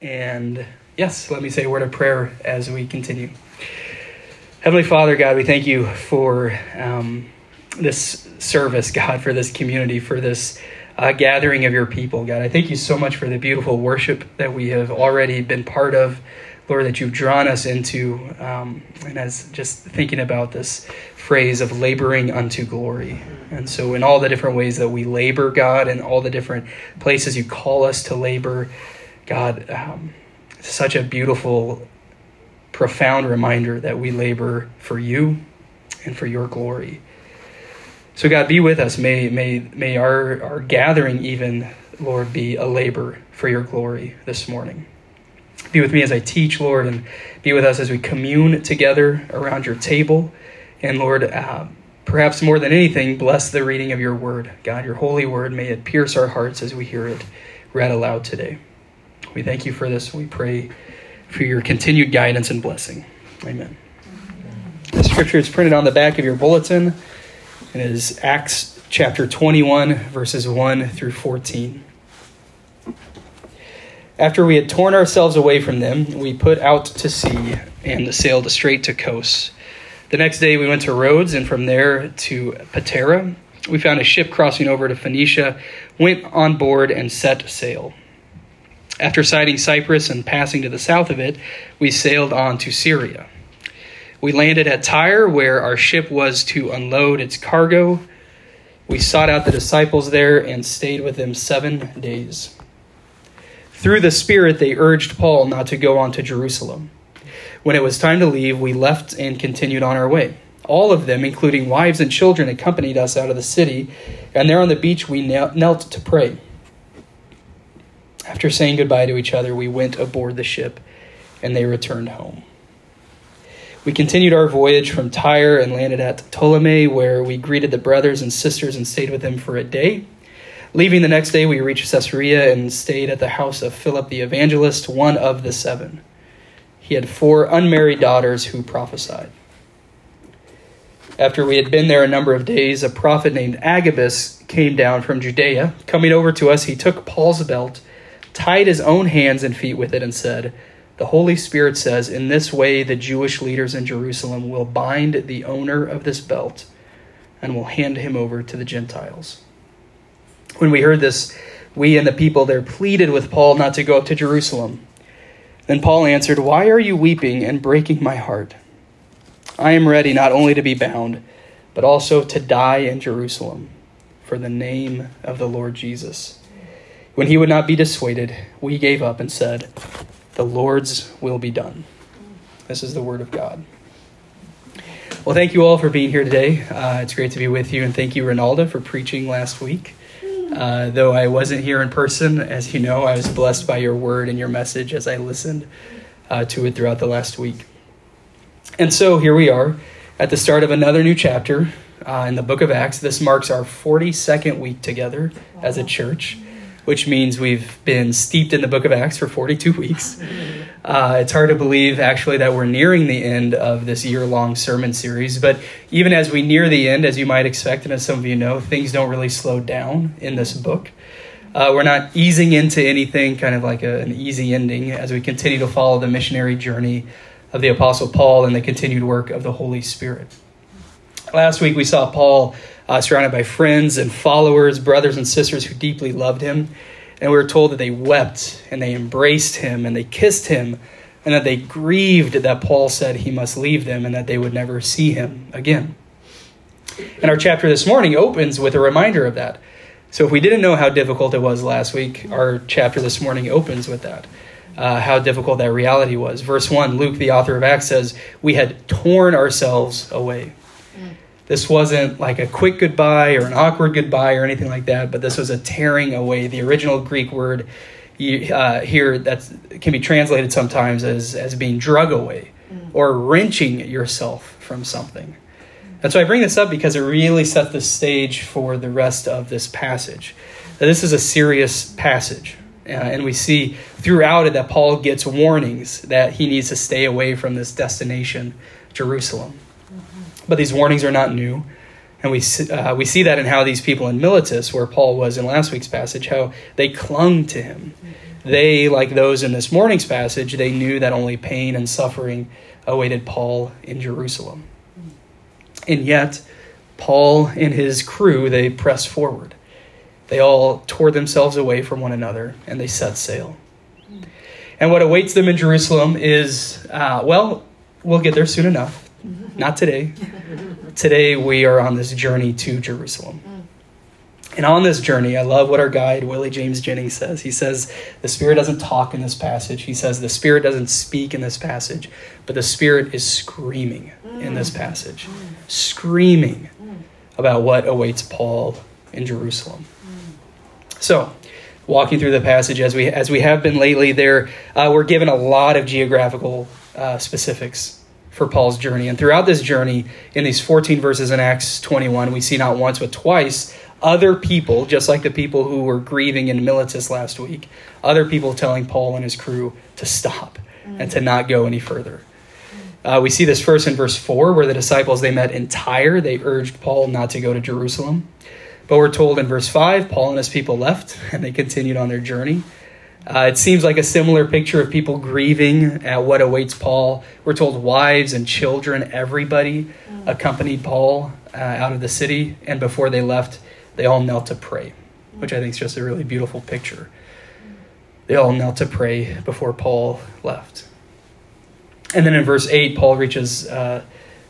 And yes, let me say a word of prayer as we continue. Heavenly Father, God, we thank you for um, this service, God, for this community, for this uh, gathering of your people, God. I thank you so much for the beautiful worship that we have already been part of, Lord, that you've drawn us into. Um, and as just thinking about this phrase of laboring unto glory. And so, in all the different ways that we labor, God, and all the different places you call us to labor, God, um, such a beautiful, profound reminder that we labor for you and for your glory. So, God, be with us. May, may, may our, our gathering, even, Lord, be a labor for your glory this morning. Be with me as I teach, Lord, and be with us as we commune together around your table. And, Lord, uh, perhaps more than anything, bless the reading of your word. God, your holy word, may it pierce our hearts as we hear it read aloud today. We thank you for this. We pray for your continued guidance and blessing. Amen. The scripture is printed on the back of your bulletin. It is Acts chapter 21, verses 1 through 14. After we had torn ourselves away from them, we put out to sea and sailed straight to Kos. The next day we went to Rhodes, and from there to Patara. We found a ship crossing over to Phoenicia, went on board, and set sail. After sighting Cyprus and passing to the south of it, we sailed on to Syria. We landed at Tyre, where our ship was to unload its cargo. We sought out the disciples there and stayed with them seven days. Through the Spirit, they urged Paul not to go on to Jerusalem. When it was time to leave, we left and continued on our way. All of them, including wives and children, accompanied us out of the city, and there on the beach we knelt to pray. After saying goodbye to each other, we went aboard the ship and they returned home. We continued our voyage from Tyre and landed at Ptolemais, where we greeted the brothers and sisters and stayed with them for a day. Leaving the next day, we reached Caesarea and stayed at the house of Philip the evangelist, one of the seven. He had four unmarried daughters who prophesied. After we had been there a number of days, a prophet named Agabus came down from Judea. Coming over to us, he took Paul's belt tied his own hands and feet with it, and said, The Holy Spirit says, In this way the Jewish leaders in Jerusalem will bind the owner of this belt and will hand him over to the Gentiles. When we heard this, we and the people there pleaded with Paul not to go up to Jerusalem. Then Paul answered, Why are you weeping and breaking my heart? I am ready not only to be bound, but also to die in Jerusalem for the name of the Lord Jesus. When he would not be dissuaded, we gave up and said, The Lord's will be done. This is the word of God. Well, thank you all for being here today. Uh, it's great to be with you, and thank you, Ronaldo, for preaching last week. Uh, though I wasn't here in person, as you know, I was blessed by your word and your message as I listened uh, to it throughout the last week. And so here we are at the start of another new chapter uh, in the book of Acts. This marks our 42nd week together as a church which means we've been steeped in the book of Acts for 42 weeks. Uh, it's hard to believe, actually, that we're nearing the end of this year long sermon series. But even as we near the end, as you might expect, and as some of you know, things don't really slow down in this book. Uh, we're not easing into anything kind of like a, an easy ending as we continue to follow the missionary journey of the Apostle Paul and the continued work of the Holy Spirit. Last week we saw Paul uh, surrounded by friends and followers, brothers and sisters who deeply loved him. And we were told that they wept and they embraced him and they kissed him and that they grieved that Paul said he must leave them and that they would never see him again. And our chapter this morning opens with a reminder of that. So if we didn't know how difficult it was last week, our chapter this morning opens with that. Uh, how difficult that reality was. Verse 1, Luke, the author of Acts, says, We had torn ourselves away. This wasn't like a quick goodbye or an awkward goodbye or anything like that, but this was a tearing away. The original Greek word uh, here that can be translated sometimes as, as being drug away mm. or wrenching yourself from something. And so I bring this up because it really sets the stage for the rest of this passage. Now, this is a serious passage. Uh, and we see throughout it that Paul gets warnings that he needs to stay away from this destination, Jerusalem. But these warnings are not new. And we, uh, we see that in how these people in Miletus, where Paul was in last week's passage, how they clung to him. they, like those in this morning's passage, they knew that only pain and suffering awaited Paul in Jerusalem. And yet, Paul and his crew, they press forward. They all tore themselves away from one another and they set sail. And what awaits them in Jerusalem is, uh, well, we'll get there soon enough. Not today. Today we are on this journey to Jerusalem. And on this journey, I love what our guide, Willie James Jennings, says. He says, The Spirit doesn't talk in this passage. He says, The Spirit doesn't speak in this passage, but the Spirit is screaming in this passage, screaming about what awaits Paul in Jerusalem. So, walking through the passage as we as we have been lately, there uh, we're given a lot of geographical uh, specifics for Paul's journey, and throughout this journey, in these 14 verses in Acts 21, we see not once but twice other people, just like the people who were grieving in Miletus last week, other people telling Paul and his crew to stop and to not go any further. Uh, we see this first in verse 4, where the disciples they met in Tyre. They urged Paul not to go to Jerusalem. But we're told in verse 5, Paul and his people left and they continued on their journey. Uh, it seems like a similar picture of people grieving at what awaits Paul. We're told wives and children, everybody mm. accompanied Paul uh, out of the city. And before they left, they all knelt to pray, which I think is just a really beautiful picture. They all knelt to pray before Paul left. And then in verse 8, Paul reaches uh,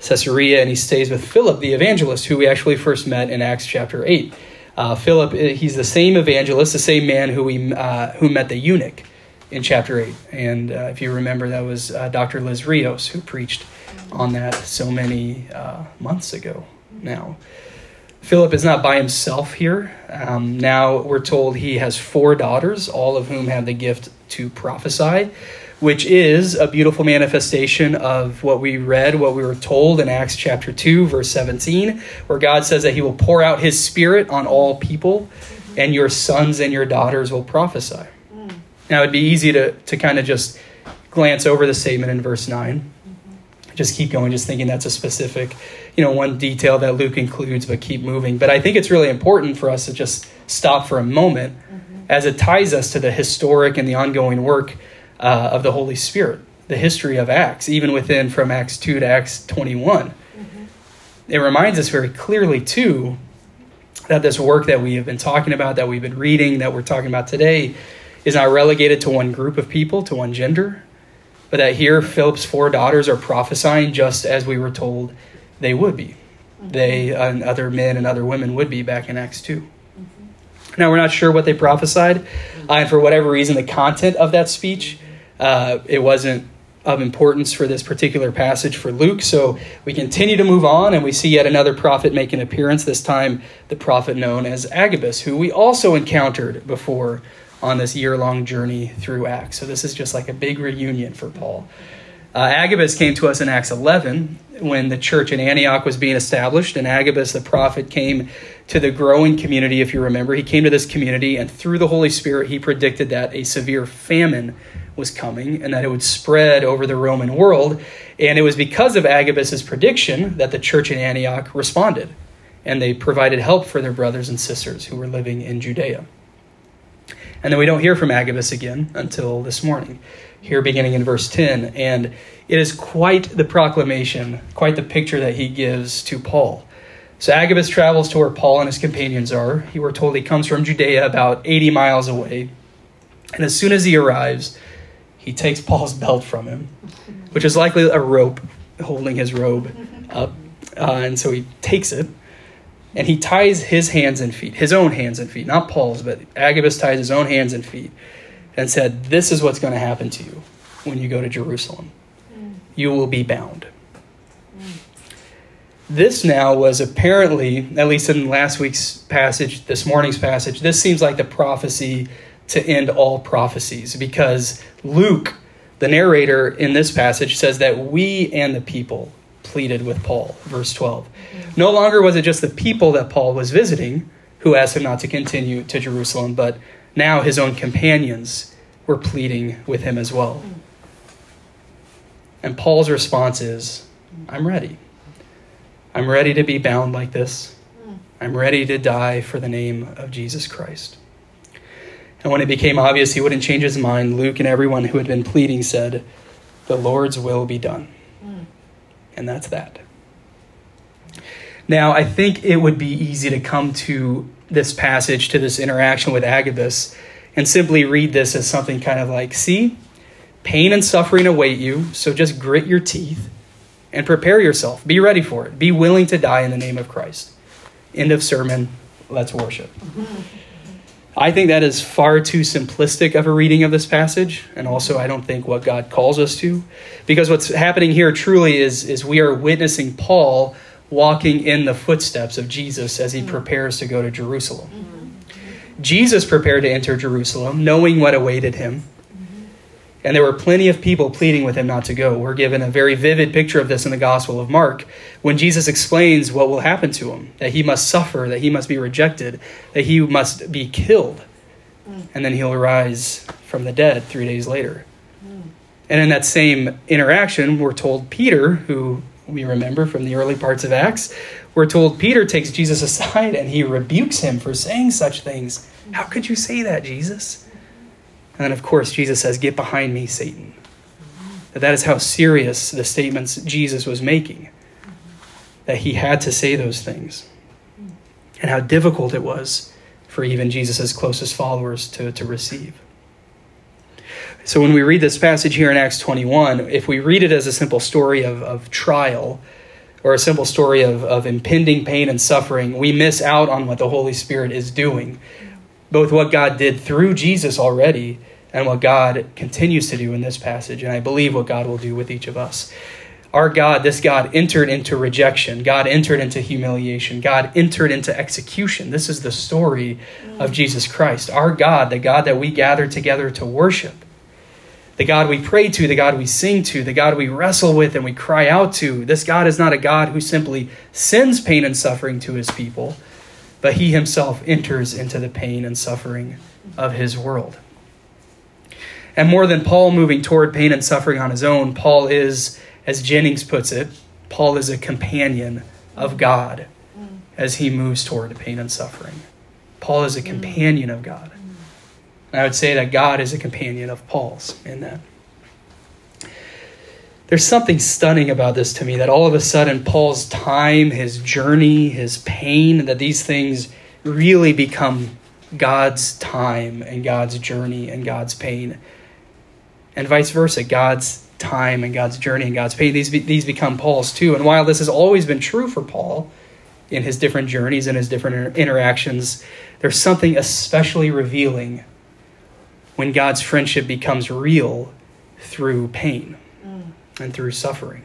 Caesarea and he stays with Philip, the evangelist, who we actually first met in Acts chapter 8. Uh, Philip, uh, he's the same evangelist, the same man who, we, uh, who met the eunuch in chapter 8. And uh, if you remember, that was uh, Dr. Liz Rios who preached on that so many uh, months ago now. Philip is not by himself here. Um, now we're told he has four daughters, all of whom have the gift to prophesy, which is a beautiful manifestation of what we read, what we were told in Acts chapter 2, verse 17, where God says that he will pour out his spirit on all people, and your sons and your daughters will prophesy. Now it'd be easy to, to kind of just glance over the statement in verse 9 just keep going, just thinking that's a specific, you know, one detail that Luke includes, but keep moving. But I think it's really important for us to just stop for a moment mm-hmm. As it ties us to the historic and the ongoing work uh, of the Holy Spirit, the history of Acts, even within from Acts 2 to Acts 21. Mm-hmm. It reminds us very clearly, too, that this work that we have been talking about, that we've been reading, that we're talking about today, is not relegated to one group of people, to one gender but that here Philip's four daughters are prophesying just as we were told they would be. They and other men and other women would be back in Acts 2. Now, we're not sure what they prophesied, uh, and for whatever reason, the content of that speech, uh, it wasn't of importance for this particular passage for Luke. So we continue to move on, and we see yet another prophet make an appearance, this time the prophet known as Agabus, who we also encountered before on this year long journey through Acts. So this is just like a big reunion for Paul. Uh, Agabus came to us in Acts 11 when the church in Antioch was being established, and Agabus, the prophet, came to the growing community. If you remember, he came to this community, and through the Holy Spirit, he predicted that a severe famine was coming and that it would spread over the Roman world. And it was because of Agabus's prediction that the church in Antioch responded, and they provided help for their brothers and sisters who were living in Judea. And then we don't hear from Agabus again until this morning, here beginning in verse 10. And it is quite the proclamation, quite the picture that he gives to Paul. So Agabus travels to where Paul and his companions are. He were told he comes from Judea, about 80 miles away. And as soon as he arrives, he takes Paul's belt from him, which is likely a rope holding his robe up. Uh, and so he takes it and he ties his hands and feet, his own hands and feet, not Paul's, but Agabus ties his own hands and feet and said, This is what's going to happen to you when you go to Jerusalem. Mm. You will be bound. Mm. This now was apparently, at least in last week's passage, this morning's passage, this seems like the prophecy to end all prophecies because Luke, the narrator in this passage, says that we and the people pleaded with Paul, verse 12. No longer was it just the people that Paul was visiting who asked him not to continue to Jerusalem, but now his own companions were pleading with him as well. And Paul's response is, I'm ready. I'm ready to be bound like this. I'm ready to die for the name of Jesus Christ. And when it became obvious he wouldn't change his mind, Luke and everyone who had been pleading said, The Lord's will be done. And that's that. Now, I think it would be easy to come to this passage, to this interaction with Agabus, and simply read this as something kind of like, see, pain and suffering await you, so just grit your teeth and prepare yourself. Be ready for it. Be willing to die in the name of Christ. End of sermon. Let's worship. I think that is far too simplistic of a reading of this passage, and also I don't think what God calls us to. Because what's happening here truly is, is we are witnessing Paul walking in the footsteps of Jesus as he mm. prepares to go to Jerusalem. Mm-hmm. Jesus prepared to enter Jerusalem, knowing what awaited him and there were plenty of people pleading with him not to go. We're given a very vivid picture of this in the Gospel of Mark when Jesus explains what will happen to him that he must suffer, that he must be rejected, that he must be killed, mm. and then he'll arise from the dead three days later. Mm. And in that same interaction, we're told Peter, who we remember from the early parts of Acts, we're told Peter takes Jesus aside and he rebukes him for saying such things. How could you say that, Jesus? And then, of course, Jesus says, Get behind me, Satan. That, that is how serious the statements Jesus was making. That he had to say those things. And how difficult it was for even Jesus' closest followers to, to receive. So when we read this passage here in Acts 21, if we read it as a simple story of, of trial, or a simple story of, of impending pain and suffering, we miss out on what the Holy Spirit is doing both what God did through Jesus already and what God continues to do in this passage. And I believe what God will do with each of us. Our God, this God, entered into rejection. God entered into humiliation. God entered into execution. This is the story of Jesus Christ. Our God, the God that we gather together to worship, the God we pray to, the God we sing to, the God we wrestle with and we cry out to. This God is not a God who simply sends pain and suffering to his people but he himself enters into the pain and suffering of his world. And more than Paul moving toward pain and suffering on his own, Paul is, as Jennings puts it, Paul is a companion of God mm. as he moves toward pain and suffering. Paul is a mm. companion of God. And I would say that God is a companion of Paul's in that there's something stunning about this to me that all of a sudden Paul's time, his journey, his pain, that these things really become God's time and God's journey and God's pain. And vice versa, God's time and God's journey and God's pain, these, these become Paul's too. And while this has always been true for Paul in his different journeys and his different interactions, there's something especially revealing when God's friendship becomes real through pain and through suffering.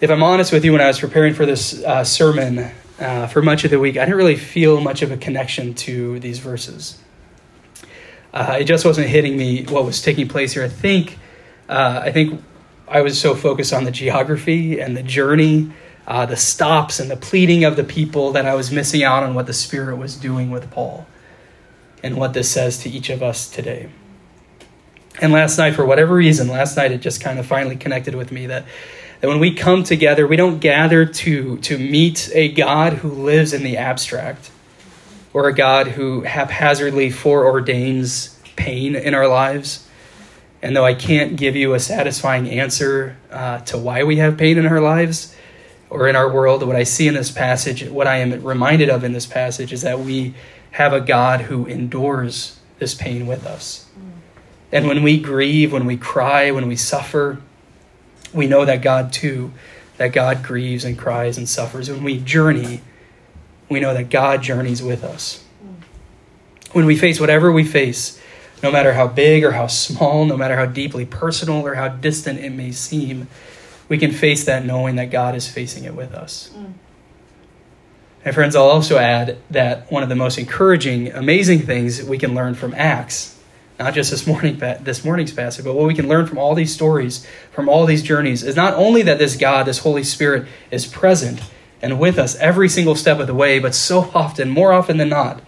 If I'm honest with you, when I was preparing for this uh, sermon uh, for much of the week, I didn't really feel much of a connection to these verses. Uh, it just wasn't hitting me what was taking place here. I think, uh, I think I was so focused on the geography and the journey, uh, the stops and the pleading of the people that I was missing out on what the Spirit was doing with Paul and what this says to each of us today. And last night, for whatever reason, last night it just kind of finally connected with me that, that when we come together, we don't gather to, to meet a God who lives in the abstract or a God who haphazardly foreordains pain in our lives. And though I can't give you a satisfying answer uh, to why we have pain in our lives or in our world, what I see in this passage, what I am reminded of in this passage, is that we have a God who endures this pain with us. And when we grieve, when we cry, when we suffer, we know that God too, that God grieves and cries and suffers. When we journey, we know that God journeys with us. When we face whatever we face, no matter how big or how small, no matter how deeply personal or how distant it may seem, we can face that knowing that God is facing it with us. Mm. And friends, I'll also add that one of the most encouraging, amazing things we can learn from Acts not just this morning this morning's passage, but what we can learn from all these stories, from all these journeys, is not only that this God, this Holy Spirit, is present and with us every single step of the way, but so often, more often than not,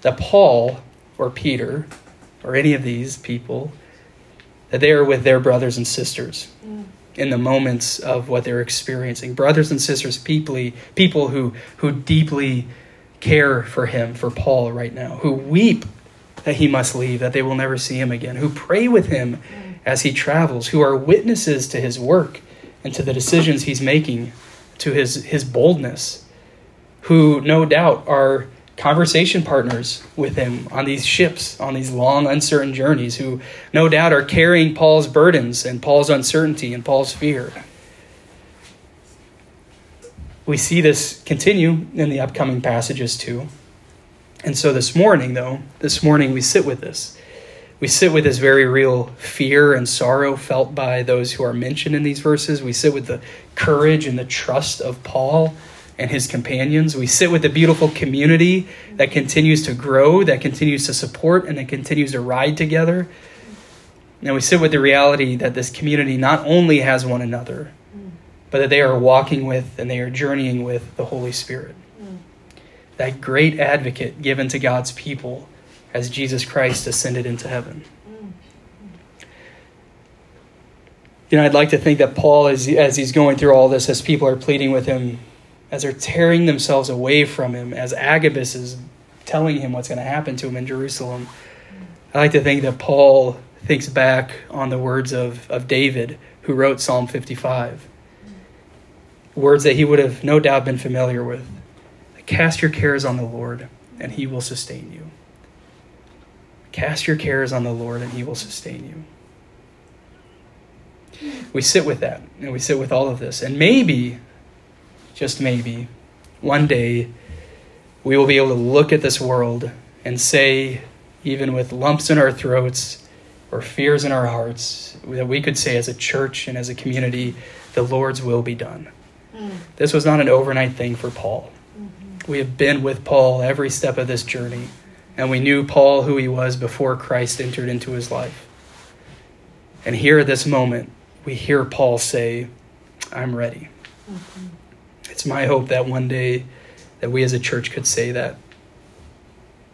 that Paul or Peter or any of these people, that they are with their brothers and sisters mm. in the moments of what they're experiencing. Brothers and sisters, people, people who, who deeply care for him, for Paul right now, who weep that he must leave, that they will never see him again, who pray with him as he travels, who are witnesses to his work and to the decisions he's making, to his, his boldness, who no doubt are conversation partners with him on these ships, on these long, uncertain journeys, who no doubt are carrying Paul's burdens and Paul's uncertainty and Paul's fear. We see this continue in the upcoming passages too. And so this morning, though, this morning we sit with this. We sit with this very real fear and sorrow felt by those who are mentioned in these verses. We sit with the courage and the trust of Paul and his companions. We sit with the beautiful community that continues to grow, that continues to support, and that continues to ride together. And we sit with the reality that this community not only has one another, but that they are walking with and they are journeying with the Holy Spirit. That great advocate given to God's people as Jesus Christ ascended into heaven. You know, I'd like to think that Paul, as, as he's going through all this, as people are pleading with him, as they're tearing themselves away from him, as Agabus is telling him what's going to happen to him in Jerusalem, I like to think that Paul thinks back on the words of, of David, who wrote Psalm 55. Words that he would have no doubt been familiar with. Cast your cares on the Lord, and he will sustain you. Cast your cares on the Lord, and he will sustain you. We sit with that, and we sit with all of this. And maybe just maybe, one day we will be able to look at this world and say, even with lumps in our throats or fears in our hearts, that we could say as a church and as a community, the Lord's will be done. Mm. This was not an overnight thing for Paul. We have been with Paul every step of this journey, and we knew Paul who he was before Christ entered into his life. And here at this moment, we hear Paul say, I'm ready. Mm-hmm. It's my hope that one day that we as a church could say that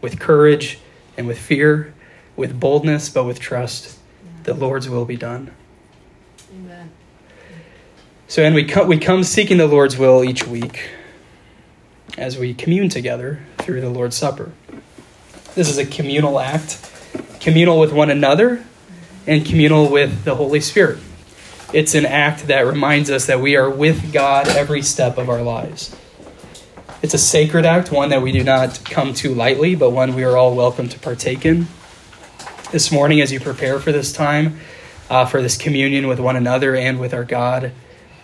with courage and with fear, with boldness, but with trust, the Lord's will be done. Amen. So, and we come, we come seeking the Lord's will each week as we commune together through the Lord's Supper. This is a communal act, communal with one another, and communal with the Holy Spirit. It's an act that reminds us that we are with God every step of our lives. It's a sacred act, one that we do not come to lightly, but one we are all welcome to partake in. This morning, as you prepare for this time, uh, for this communion with one another and with our God,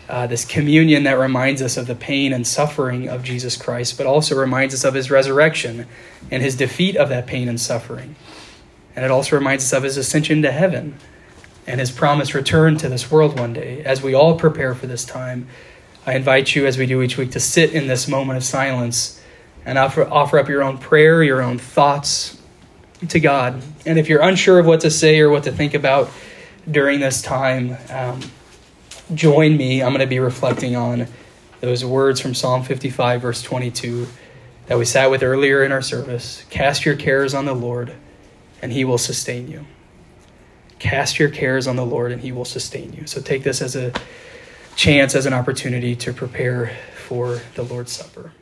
uh, this communion that reminds us of the pain and suffering of Jesus Christ, but also reminds us of his resurrection and his defeat of that pain and suffering. And it also reminds us of his ascension to heaven and his promised return to this world one day. As we all prepare for this time, I invite you, as we do each week, to sit in this moment of silence and offer, offer up your own prayer, your own thoughts to God. And if you're unsure of what to say or what to think about during this time, um, join me. I'm going to be reflecting on those words from Psalm 55, verse 22, that we sat with earlier in our service. Cast your cares on the Lord, and he will sustain you. Cast your cares on the Lord, and He will sustain you. So take this as a chance, as an opportunity to prepare for the Lord's Supper.